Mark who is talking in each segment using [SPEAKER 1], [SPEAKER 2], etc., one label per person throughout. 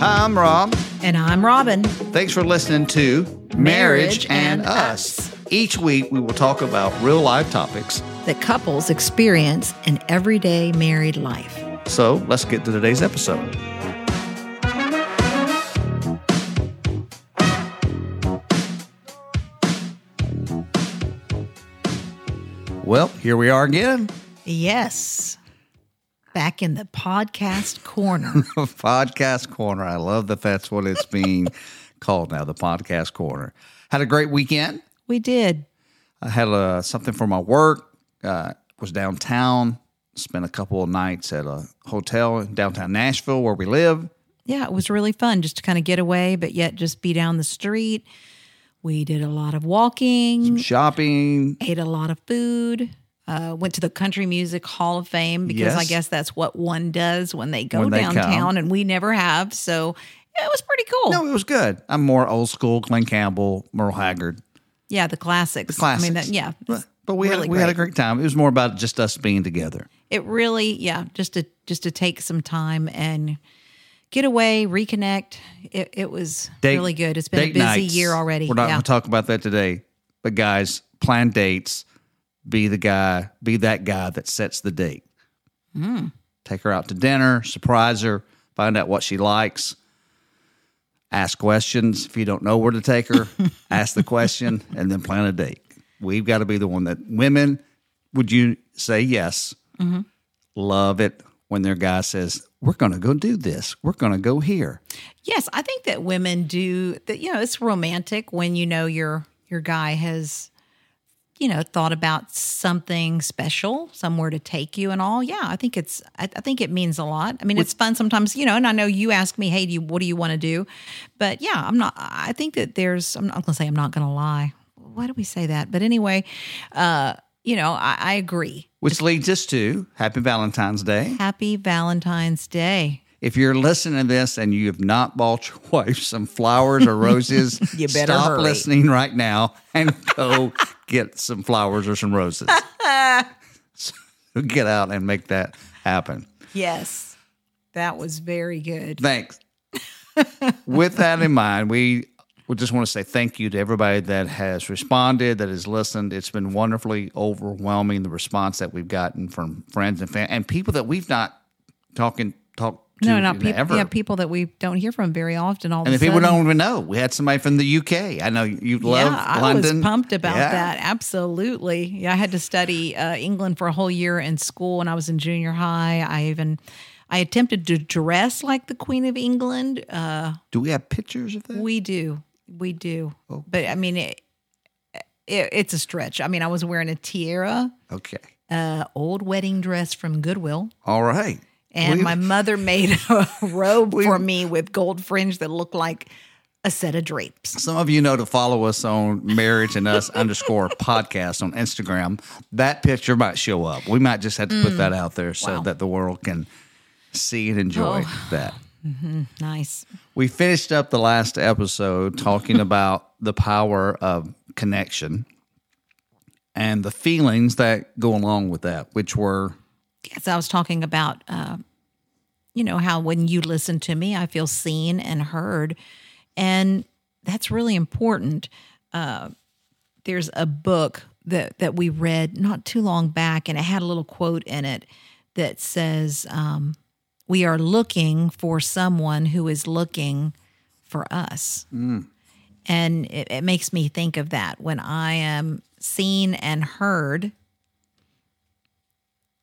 [SPEAKER 1] Hi, I'm Rob.
[SPEAKER 2] And I'm Robin.
[SPEAKER 1] Thanks for listening to
[SPEAKER 2] Marriage and
[SPEAKER 1] Us. Each week, we will talk about real life topics.
[SPEAKER 2] That couples experience in everyday married life.
[SPEAKER 1] So let's get to today's episode. Well, here we are again.
[SPEAKER 2] Yes. Back in the podcast corner.
[SPEAKER 1] podcast corner. I love that that's what it's being called now, the podcast corner. Had a great weekend.
[SPEAKER 2] we did.
[SPEAKER 1] I had uh, something for my work. Uh, was downtown. Spent a couple of nights at a hotel in downtown Nashville where we live.
[SPEAKER 2] Yeah, it was really fun just to kind of get away, but yet just be down the street. We did a lot of walking,
[SPEAKER 1] Shopping.
[SPEAKER 2] ate a lot of food. Uh, went to the Country Music Hall of Fame because I guess that's what one does when they go
[SPEAKER 1] When they
[SPEAKER 2] downtown, and we never have. So yeah, it was pretty cool.
[SPEAKER 1] No, it was good. I'm more old school. Glen Campbell, Merle Haggard,
[SPEAKER 2] Yeah, the classics.
[SPEAKER 1] The classics.
[SPEAKER 2] I mean, that, yeah,
[SPEAKER 1] but, but we
[SPEAKER 2] really
[SPEAKER 1] had we had a
[SPEAKER 2] great.
[SPEAKER 1] great time. It was more about just us being together.
[SPEAKER 2] it really, yeah, just to just to take some time and get away, reconnect. It, it was
[SPEAKER 1] Date-
[SPEAKER 2] really good. It's been a busy
[SPEAKER 1] nights.
[SPEAKER 2] year already.
[SPEAKER 1] We're not
[SPEAKER 2] yeah.
[SPEAKER 1] going to talk about that today. But guys, plan dates. Be the guy. Be that guy that sets the date.
[SPEAKER 2] Mm.
[SPEAKER 1] Take her out to dinner. Surprise her. Find out what she likes. Ask questions. If you don't know where to take her, ask the question and then plan a date. We've got to be the one that women. Would you say yes?
[SPEAKER 2] Mm-hmm.
[SPEAKER 1] Love it when their guy says, "We're going to go do this. We're going to go here."
[SPEAKER 2] Yes, I think that women do that. You know, it's romantic when you know your your guy has, you know, thought about something special, somewhere to take you, and all. Yeah, I think it's. I, I think it means a lot. I mean, it's fun sometimes. You know, and I know you ask me, "Hey, do you, what do you want to do?" But yeah, I'm not. I think that there's. I'm not going to say I'm not going to lie. Why do we say that? But anyway, uh, you know, I, I agree.
[SPEAKER 1] Which leads us to Happy Valentine's Day.
[SPEAKER 2] Happy Valentine's Day.
[SPEAKER 1] If you're listening to this and you have not bought your wife some flowers or roses,
[SPEAKER 2] You better
[SPEAKER 1] stop
[SPEAKER 2] hurry.
[SPEAKER 1] listening right now and go get some flowers or some roses. so get out and make that happen.
[SPEAKER 2] Yes, that was very good.
[SPEAKER 1] Thanks. With that in mind, we we just want to say thank you to everybody that has responded, that has listened. It's been wonderfully overwhelming the response that we've gotten from friends and family and people that we've not talking talked
[SPEAKER 2] No, not people.
[SPEAKER 1] ever.
[SPEAKER 2] Yeah, people that we don't hear from very often. All
[SPEAKER 1] the
[SPEAKER 2] a
[SPEAKER 1] people don't even know. We had somebody from the UK. I know you love
[SPEAKER 2] yeah, I
[SPEAKER 1] London.
[SPEAKER 2] was pumped about
[SPEAKER 1] Yeah.
[SPEAKER 2] that. Absolutely. Yeah, I had to study uh, England for a whole year in school when I was in junior high. I even I attempted to dress like the Queen of England. Uh,
[SPEAKER 1] Do we have pictures of that?
[SPEAKER 2] we do, we do. But I mean, it, it, it's a stretch. I mean, I was wearing a tiara,
[SPEAKER 1] Okay.
[SPEAKER 2] uh, old wedding dress from Goodwill.
[SPEAKER 1] All right.
[SPEAKER 2] And
[SPEAKER 1] We-
[SPEAKER 2] my mother made a robe for me with gold fringe that looked like a set of drapes.
[SPEAKER 1] Some of you know to follow us on marriage and us underscore podcast on Instagram. That picture might show up. We might just have to put that out there so
[SPEAKER 2] Mm. Wow.
[SPEAKER 1] that the world can see and enjoy
[SPEAKER 2] Oh.
[SPEAKER 1] that.
[SPEAKER 2] Nice.
[SPEAKER 1] We finished up the last episode talking about the power of connection and the feelings that go along with that, which were
[SPEAKER 2] Yes, I was talking about, uh, you know, how when you listen to me, I feel seen and heard. And that's really important. Uh, there's a book that, that we read not too long back, and it had a little quote in it that says, um, We are looking for someone who is looking for us. And it, it makes me think of that when I am seen and heard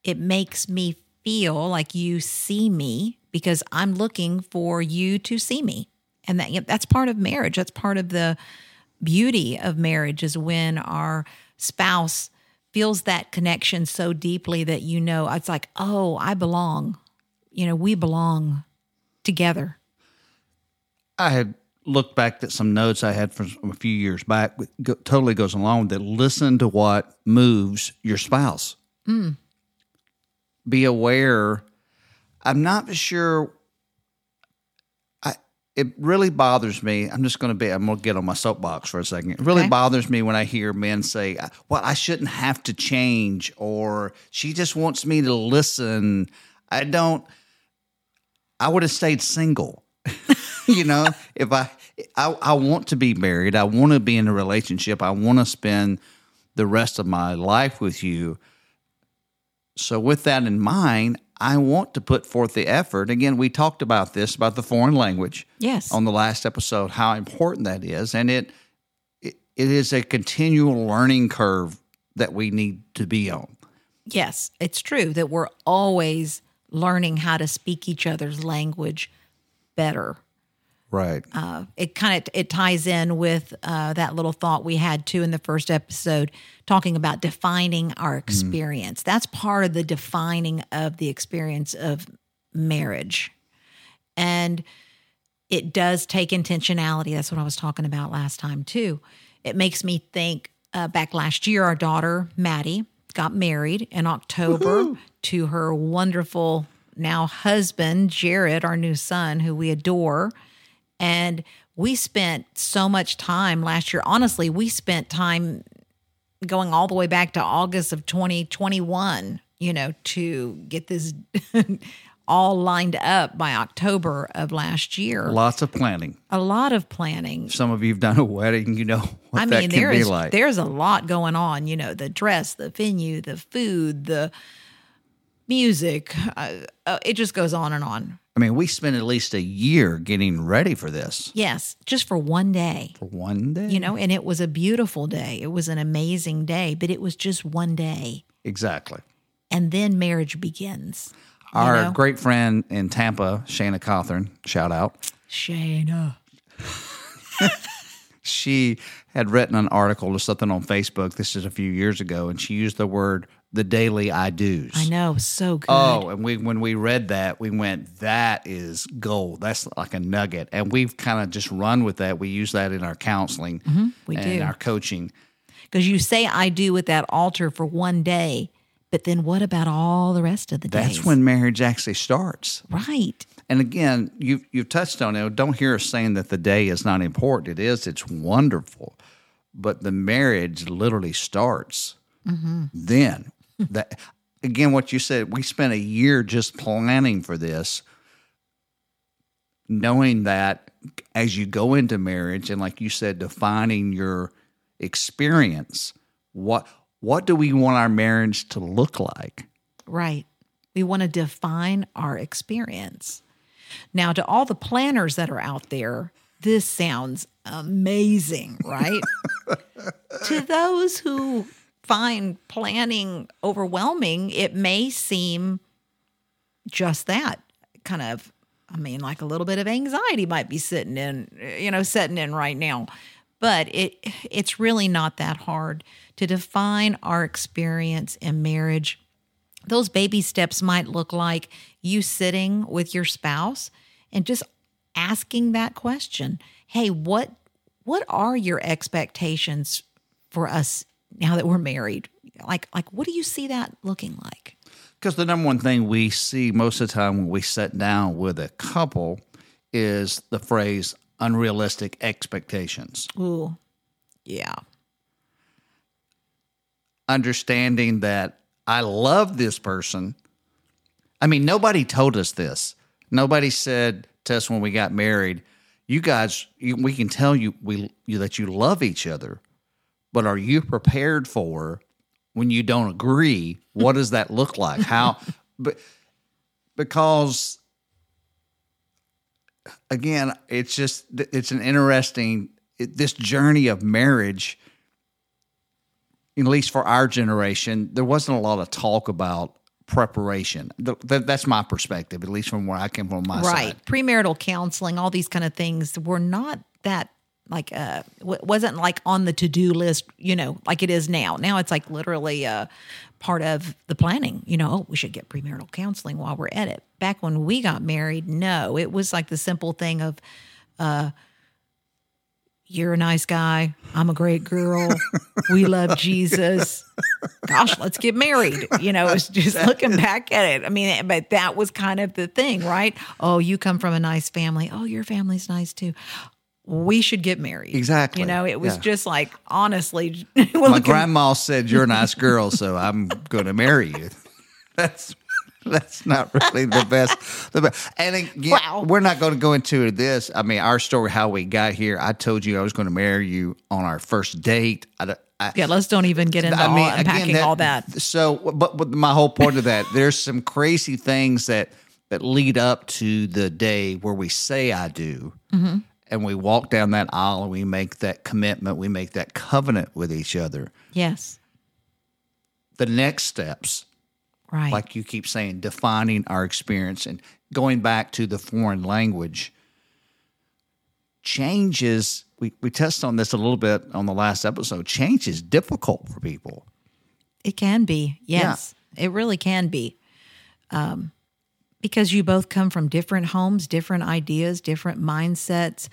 [SPEAKER 2] it makes me feel like you see me because I'm looking for you to see me. And that that's part of marriage. That's part of the beauty of marriage is when our spouse feels that connection so deeply that you know it's like, "Oh, I belong." You know, we belong together.
[SPEAKER 1] I had looked back at some notes I had from a few years back. It go, totally goes along with that. Listen to what moves your spouse. Mm. Be aware. I'm not sure. I it really bothers me. I'm just going to be. I'm going to get on my soapbox for a second. It really
[SPEAKER 2] Okay.
[SPEAKER 1] bothers me when I hear men say, "Well, I shouldn't have to change," or "She just wants me to listen." I don't. I would have stayed single. you know, if I, I I want to be married, I want to be in a relationship, I want to spend the rest of my life with you. So with that in mind, I want to put forth the effort. Again, we talked about this about the foreign language
[SPEAKER 2] Yes.
[SPEAKER 1] on the last episode, how important that is, and it it, it is a continual learning curve that we need to be on.
[SPEAKER 2] Yes, it's true that we're always learning how to speak each other's language better.
[SPEAKER 1] Right.
[SPEAKER 2] Uh, it kind of it ties in with uh, that little thought we had too in the first episode, talking about defining our experience. That's part of the defining of the experience of marriage, and it does take intentionality. That's what I was talking about last time too. It makes me think uh, back last year, our daughter Maddie got married in October to her wonderful now husband Jared, our new son, who we adore. And we spent so much time last year. Honestly, we spent time going all the way back to August of 2021, you know, to get this all lined up by October of last year.
[SPEAKER 1] Lots of planning.
[SPEAKER 2] A lot of planning.
[SPEAKER 1] Some of you've done a wedding, you know what
[SPEAKER 2] I
[SPEAKER 1] that
[SPEAKER 2] mean,
[SPEAKER 1] can
[SPEAKER 2] there
[SPEAKER 1] be
[SPEAKER 2] is
[SPEAKER 1] like.
[SPEAKER 2] there's a lot going on. You know, the dress, the venue, the food, the music. Uh, uh, it just goes on and on.
[SPEAKER 1] I mean, we spent at least a year getting ready for this
[SPEAKER 2] Yes, just for one day.
[SPEAKER 1] for one day.
[SPEAKER 2] You know, and it was a beautiful day. It was an amazing day, but it was just one day.
[SPEAKER 1] exactly.
[SPEAKER 2] And then marriage begins. You
[SPEAKER 1] Our
[SPEAKER 2] know?
[SPEAKER 1] great friend in Tampa, Shana Cawthorn, shout out.
[SPEAKER 2] Shana.
[SPEAKER 1] She had written an article or something on Facebook. This is a few years ago, and she used the word "the daily I do's."
[SPEAKER 2] I know, so good.
[SPEAKER 1] Oh, and we when we read that, we went, "That is gold. That's like a nugget." And we've kind of just run with that. We use that in our counseling
[SPEAKER 2] Mm-hmm. we
[SPEAKER 1] and
[SPEAKER 2] do.
[SPEAKER 1] our coaching.
[SPEAKER 2] Because you say I do with that altar for one day, but then what about all the rest of the days?
[SPEAKER 1] That's when marriage actually starts.
[SPEAKER 2] Right.
[SPEAKER 1] And again, you've you've touched on it. Don't hear us saying that the day is not important. It is. It's wonderful, but the marriage literally starts then. That again, what you said. We spent a year just planning for this, knowing that as you go into marriage, and like you said, defining your experience. What what do we want our marriage to look like?
[SPEAKER 2] Right. We want to define our experience. Now, to all the planners that are out there, this sounds amazing, right? to those who find planning overwhelming, it may seem just that kind of, I mean, like a little bit of anxiety might be sitting in, you know, setting in right now. But it it's really not that hard to define our experience in marriage those baby steps might look like you sitting with your spouse and just asking that question hey what what are your expectations for us now that we're married like like what do you see that looking like
[SPEAKER 1] Because the number one thing we see most of the time when we sit down with a couple is the phrase unrealistic expectations.
[SPEAKER 2] ooh yeah
[SPEAKER 1] Understanding that I love this person. I mean, nobody told us this. Nobody said to us when we got married, you guys, you, we can tell you, we, you that you love each other, but are you prepared for when you don't agree? What does that look like? How? But because again, it's just it's an interesting it, this journey of marriage. At least for our generation, there wasn't a lot of talk about preparation. Th- that- that's my perspective, at least from where I came from. My
[SPEAKER 2] right
[SPEAKER 1] side.
[SPEAKER 2] premarital counseling all these kind of things were not that like uh wasn't like on the to-do list you know like it is now now it's like literally uh part of the planning you know oh we should get premarital counseling while we're at it back when we got married no it was like the simple thing of uh you're a nice guy i'm a great girl we love jesus gosh, let's get married. You know, it's just looking back at it. I mean, but that was kind of the thing, right? Oh, you come from a nice family. Oh, your family's nice too. We should get married.
[SPEAKER 1] Exactly.
[SPEAKER 2] You know, it was
[SPEAKER 1] Yeah.
[SPEAKER 2] just like, honestly,
[SPEAKER 1] My grandma said you're a nice girl, so I'm going to marry you. That's that's not really the best. The best. And again,
[SPEAKER 2] Wow.
[SPEAKER 1] we're not going to go into this. I mean, our story, how we got here. I told you I was going to marry you on our first date. I, I,
[SPEAKER 2] Yeah, let's don't even get into all unpacking all that.
[SPEAKER 1] So, but, but my whole point of that, there's some crazy things that that lead up to the day where we say I do,
[SPEAKER 2] Mm-hmm.
[SPEAKER 1] And we walk down that aisle and we make that commitment, we make that covenant with each other.
[SPEAKER 2] Yes.
[SPEAKER 1] The next steps,
[SPEAKER 2] Right.
[SPEAKER 1] like you keep saying, defining our experience and going back to the foreign language changes. We, we touched on this a little bit on the last episode. Change is difficult for people.
[SPEAKER 2] It can be. Yes. It really can be. Um, because you both come from different homes, different ideas, different mindsets.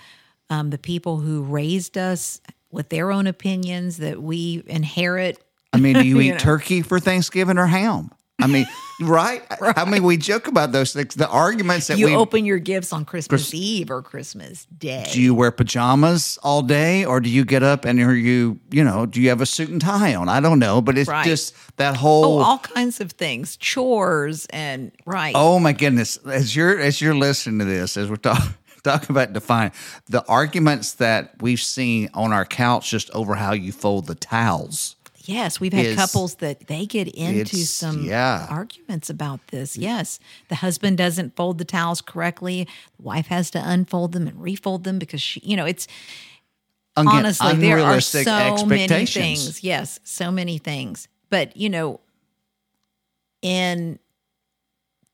[SPEAKER 2] Um, the people who raised us with their own opinions that we inherit.
[SPEAKER 1] I mean, do you eat
[SPEAKER 2] know.
[SPEAKER 1] turkey for Thanksgiving or ham? I mean, right? I mean, we joke about those things. The arguments that
[SPEAKER 2] You
[SPEAKER 1] we
[SPEAKER 2] open your gifts on Christmas Eve or Christmas Day.
[SPEAKER 1] do you wear pajamas all day or do you get up and are you, you know, do you have a suit and tie on? I don't know, but it's
[SPEAKER 2] Right.
[SPEAKER 1] just that whole
[SPEAKER 2] oh, all kinds of things, chores, and right.
[SPEAKER 1] Oh my goodness! As you're as you're listening to this, as we're talking talking about define the arguments that we've seen on our couch just over how you fold the towels.
[SPEAKER 2] Yes, we've had
[SPEAKER 1] is-
[SPEAKER 2] couples that they get into some
[SPEAKER 1] yeah.
[SPEAKER 2] arguments about this. Yes, the husband doesn't fold the towels correctly. The wife has to unfold them and refold them because she, you know, it's
[SPEAKER 1] Again,
[SPEAKER 2] honestly there are so many things. Yes, so many things. But you know, in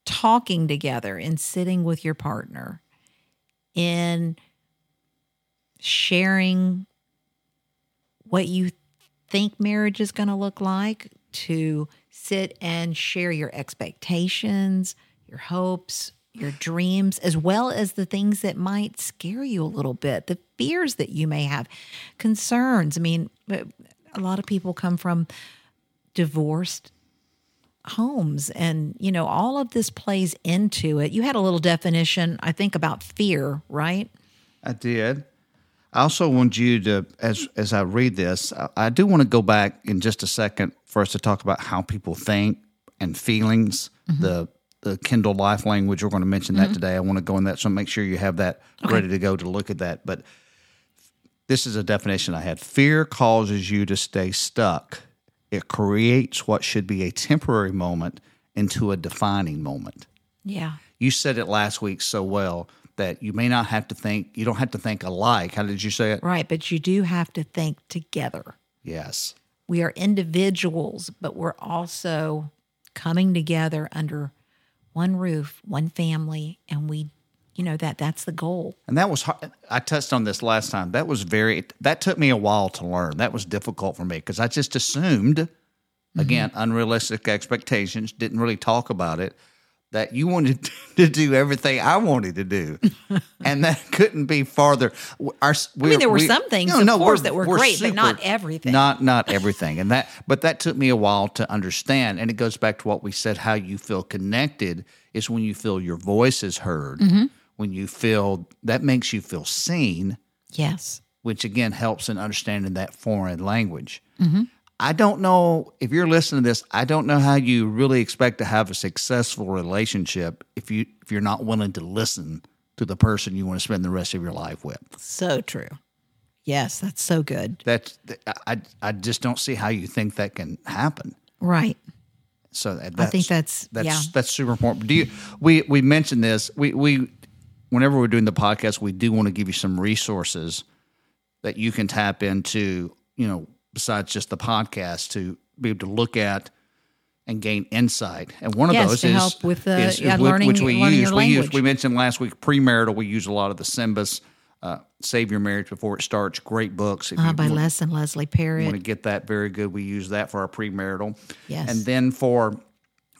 [SPEAKER 2] talking together, in sitting with your partner, in sharing what you think marriage is going to look like, to sit and share your expectations, your hopes, your dreams, as well as the things that might scare you a little bit, the fears that you may have, concerns. I mean, uh, a lot of people come from divorced homes and you know all of this plays into it you had a little definition i think about fear right
[SPEAKER 1] I did. I also want you to, as as I read this, I, I do want to go back in just a second for us to talk about how people think and feelings. Mm-hmm. The the Kendall Life language. We're going to mention that mm-hmm. today. I want to go in that, so make sure you have that ready to go to look at that. But this is a definition I had. Fear causes you to stay stuck. It creates what should be a temporary moment into a defining moment
[SPEAKER 2] yeah
[SPEAKER 1] you said it last week so well that you may not have to think you don't have to think alike. How did you say it?
[SPEAKER 2] Right but you do have to think together.
[SPEAKER 1] Yes.
[SPEAKER 2] We are individuals but we're also coming together under one roof one family and we you know that that's the goal.
[SPEAKER 1] And that was hard. i touched on this last time. That was very that took me a while to learn. That was difficult for me because i just assumed again mm-hmm. unrealistic expectations didn't really talk about it that you wanted to do everything I wanted to do, and that couldn't be farther. Our, I
[SPEAKER 2] mean, there were some things, of course, that were great, but not everything.
[SPEAKER 1] Not not everything, and that but that took me a while to understand. And it goes back to what we said: how you feel connected is when you feel your voice is heard,
[SPEAKER 2] Mm-hmm.
[SPEAKER 1] when you feel that makes you feel seen,
[SPEAKER 2] yes
[SPEAKER 1] which again helps in understanding that foreign language.
[SPEAKER 2] Mm-hmm.
[SPEAKER 1] I don't know if you're listening to this. I don't know how you really expect to have a successful relationship if you if you're not willing to listen to the person you want to spend the rest of your life with.
[SPEAKER 2] so true yes that's so good
[SPEAKER 1] That's I I just don't see how you think that can happen.
[SPEAKER 2] right
[SPEAKER 1] So that's,
[SPEAKER 2] I think that's-
[SPEAKER 1] that's
[SPEAKER 2] yeah.
[SPEAKER 1] that's super important. Do you we we mentioned this we we whenever we're doing the podcast we do want to give you some resources that you can tap into you know besides just the podcast to be able to look at and gain insight. And one of
[SPEAKER 2] Yes,
[SPEAKER 1] those is
[SPEAKER 2] help with the-
[SPEAKER 1] is- is
[SPEAKER 2] yeah,
[SPEAKER 1] which-
[SPEAKER 2] learning-
[SPEAKER 1] which we use. We use we mentioned last week premarital. We use a lot of the SYMBIS. Uh, Save Your Marriage Before It Starts. Great books.
[SPEAKER 2] Uh, by
[SPEAKER 1] want-
[SPEAKER 2] les and leslie Parrott.
[SPEAKER 1] want to get that very good. We use that for our premarital.
[SPEAKER 2] Yes.
[SPEAKER 1] And then for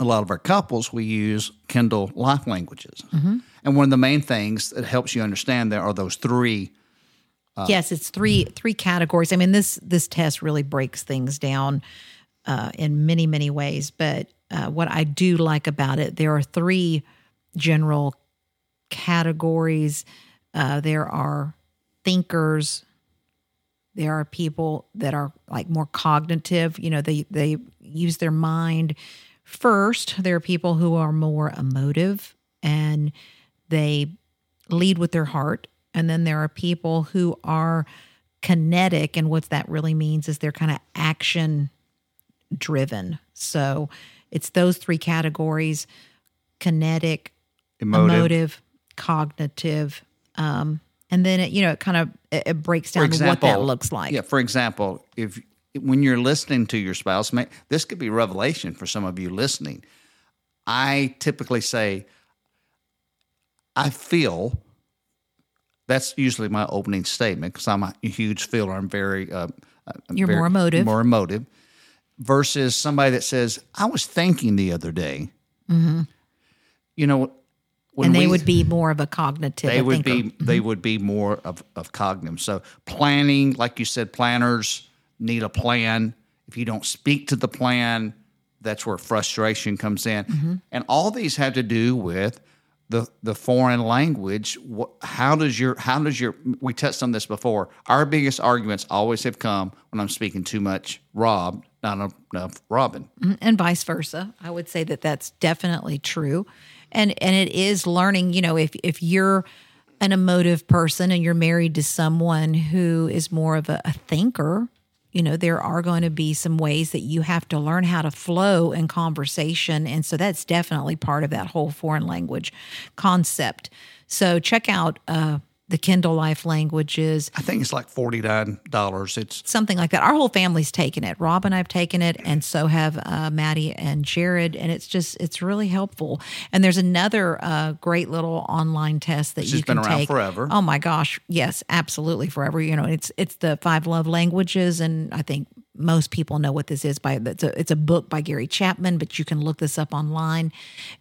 [SPEAKER 1] a lot of our couples, we use Kendall Life Languages.
[SPEAKER 2] Mm-hmm.
[SPEAKER 1] And one of the main things that helps you understand there are those three.
[SPEAKER 2] Yes it's three three categories. I mean this this test really breaks things down uh, in many many ways but uh, what i do like about it there are three general categories. Uh, there are thinkers. There are people that are like more cognitive. You know they they use their mind First, there are people who are more emotive and they lead with their heart. And then there are people who are kinetic. And what that really means is they're kind of action driven. So it's those three categories kinetic,
[SPEAKER 1] Emotive.
[SPEAKER 2] emotive, cognitive. Um, and then it, you know, it kind of it, it breaks down what that looks like.
[SPEAKER 1] Yeah, for example, if when you're listening to your spouse, may, this could be revelation for some of you listening. I typically say, I feel. That's usually my opening statement because I'm a huge feeler. I'm very. Uh, uh,
[SPEAKER 2] You're
[SPEAKER 1] very-
[SPEAKER 2] more emotive.
[SPEAKER 1] More emotive. Versus somebody that says, "I was thinking the other day." Mm-hmm. You know, when
[SPEAKER 2] and they
[SPEAKER 1] we-
[SPEAKER 2] would be more of a cognitive.
[SPEAKER 1] they would
[SPEAKER 2] thinker.
[SPEAKER 1] be they mm-hmm. would be more of, of cognitive. So planning, like you said, planners need a plan. If you don't speak to the plan, that's where frustration comes in. Mm-hmm. And all these have to do with the the foreign language. How does your how does your we touched on this before. Our biggest arguments always have come when I'm speaking too much Rob, not enough Robin. Mm-hmm.
[SPEAKER 2] and vice versa. I would say that that's definitely true. And and it is learning, you know, if if you're an emotive person and you're married to someone who is more of a, a thinker, you know, there are going to be some ways that you have to learn how to flow in conversation. And so that's definitely part of that whole foreign language concept. So check out uh, the Kendall Life Languages
[SPEAKER 1] I think it's like forty nine dollars. It's
[SPEAKER 2] something like that. Our whole family's taken it. Rob and I've taken it, and so have uh, Maddie and Jared. And it's just it's really helpful. And there's another uh, great little online test that
[SPEAKER 1] Which
[SPEAKER 2] you can
[SPEAKER 1] around
[SPEAKER 2] take.
[SPEAKER 1] forever.
[SPEAKER 2] Oh my gosh, yes, absolutely forever. You know, it's it's the five love languages, and I think most people know what this is by it's a, it's a book by Gary Chapman, but you can look this up online,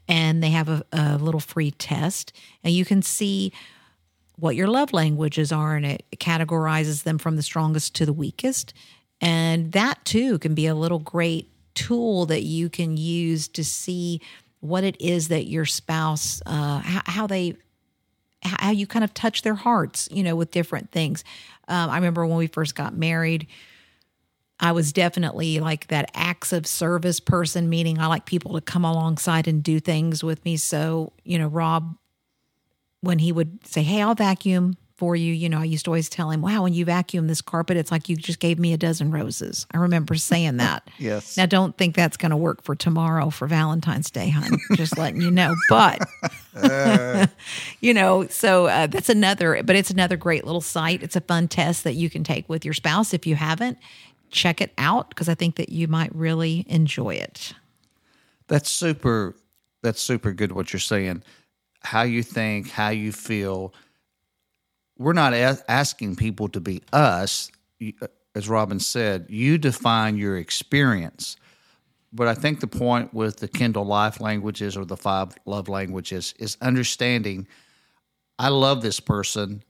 [SPEAKER 2] and they have a, a little free test, and you can see what your love languages are and it categorizes them from the strongest to the weakest. And that too can be a little great tool that you can use to see what it is that your spouse, uh, how, they, how you kind of touch their hearts, you know, with different things. Um, I remember when we first got married, I was definitely like that acts of service person, meaning I like people to come alongside and do things with me. So, you know, Rob when he would say, Hey, I'll vacuum for you, you know, I used to always tell him, Wow, when you vacuum this carpet, it's like you just gave me a dozen roses. I remember saying that.
[SPEAKER 1] Yes.
[SPEAKER 2] Now, don't think that's going to work for tomorrow for Valentine's Day, hon. just letting you know. But, you know, so uh, that's another, but it's another great little site. It's a fun test that you can take with your spouse. If you haven't, check it out because I think that you might really enjoy it.
[SPEAKER 1] That's super. That's super good. What you're saying, how you think, how you feel. We're not a- asking people to be us, uh, as Robin said. You define your experience, but I think the point with the Kendall Life languages or the five love languages is understanding. I love this person,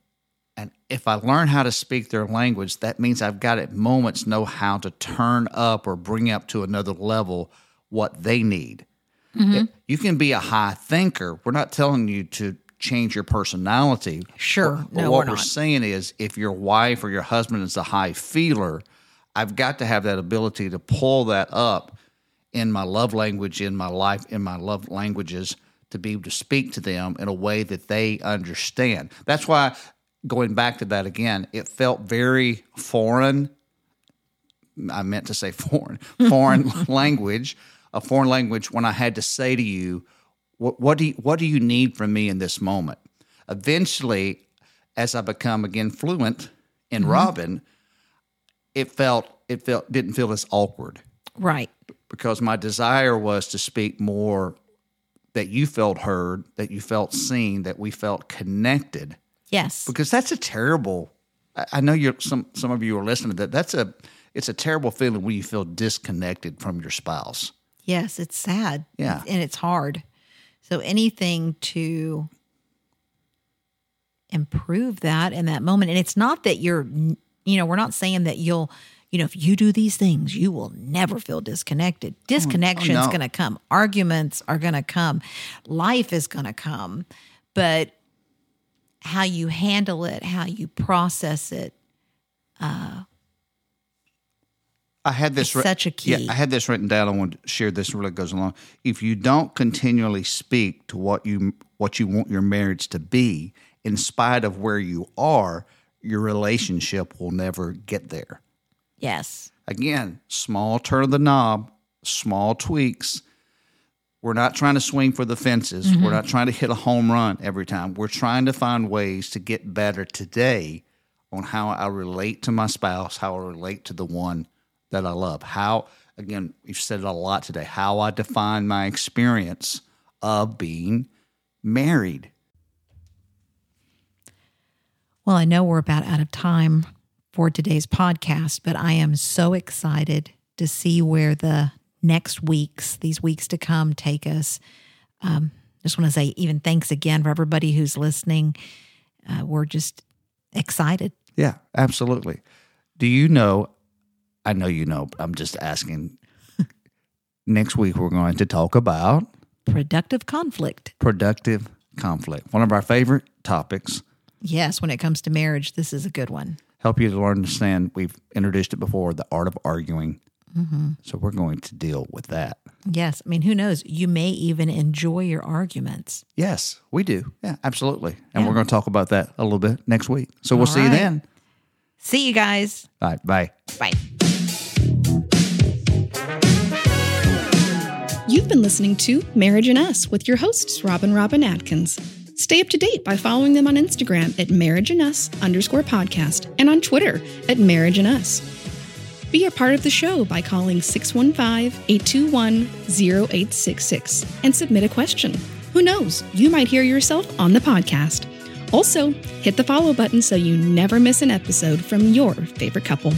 [SPEAKER 1] and if I learn how to speak their language, that means I've got at moments know how to turn up or bring up to another level what they need. Mm-hmm. It- you can be a high thinker. We're not telling you to change your personality.
[SPEAKER 2] Sure.
[SPEAKER 1] But
[SPEAKER 2] No,
[SPEAKER 1] what
[SPEAKER 2] we're
[SPEAKER 1] we're saying is if your wife or your husband is a high feeler, I've got to have that ability to pull that up in my love language, in my life, in my love languages, to be able to speak to them in a way that they understand. That's why, going back to that again, it felt very foreign. I meant to say foreign, foreign language, a foreign language when I had to say to you, what, what do you, what do you need from me in this moment? Eventually, as I become again fluent in mm-hmm. Robin, it felt it felt didn't feel as awkward
[SPEAKER 2] Right.
[SPEAKER 1] because my desire was to speak more that you felt heard, that you felt seen, that we felt connected.
[SPEAKER 2] Yes.
[SPEAKER 1] Because that's a terrible. I- I know you're some some of you are listening to that. That's a it's a terrible feeling when you feel disconnected from your spouse.
[SPEAKER 2] Yes, it's sad.
[SPEAKER 1] Yeah.
[SPEAKER 2] And it's hard. So anything to improve that in that moment. And it's not that you're, you know, we're not saying that you'll, you know, if you do these things, you will never feel disconnected. Oh, oh, Disconnection's
[SPEAKER 1] no.
[SPEAKER 2] going to come. Arguments are going to come. Life is going to come. But how you handle it, how you process it,
[SPEAKER 1] I I had this
[SPEAKER 2] It's such a key.
[SPEAKER 1] Yeah, I had this written down. I want to share this. Really goes along. If you don't continually speak to what you what you want your marriage to be, in spite of where you are, your relationship will never get there.
[SPEAKER 2] Yes.
[SPEAKER 1] Again, small turn of the knob, small tweaks. We're not trying to swing for the fences. Mm-hmm. We're not trying to hit a home run every time. We're trying to find ways to get better today on how I relate to my spouse, how I relate to the one that I love. How, again, we've said it a lot today, how I define my experience of being married.
[SPEAKER 2] Well, I know we're about out of time for today's podcast, but I am so excited to see where the next weeks, these weeks to come, take us. Um, just want to say, even thanks again for everybody who's listening. Uh, we're just excited.
[SPEAKER 1] Yeah, absolutely. Do you know? I know you know, but I'm just asking. Next week, we're going to talk about
[SPEAKER 2] Productive conflict.
[SPEAKER 1] productive conflict, one of our favorite topics.
[SPEAKER 2] Yes, when it comes to marriage, this is a good one.
[SPEAKER 1] Help you to learn to understand. We've introduced it before the art of arguing. Mm-hmm. So we're going to deal with that.
[SPEAKER 2] Yes. I mean, who knows? You may even enjoy your arguments.
[SPEAKER 1] Yes, we do. Yeah, absolutely. And
[SPEAKER 2] Yeah.
[SPEAKER 1] we're going to talk about that a little bit next week. So we'll
[SPEAKER 2] All
[SPEAKER 1] see you then.
[SPEAKER 2] See you guys.
[SPEAKER 1] All right, bye.
[SPEAKER 2] Bye.
[SPEAKER 3] Listening to Marriage and Us with your hosts, Rob and Robin Atkins. Stay up to date by following them on Instagram at Marriage and Us underscore podcast and on Twitter at Marriage and Us. Be a part of the show by calling 615 821 0866 and submit a question. Who knows? You might hear yourself on the podcast. Also, hit the follow button so you never miss an episode from your favorite couple.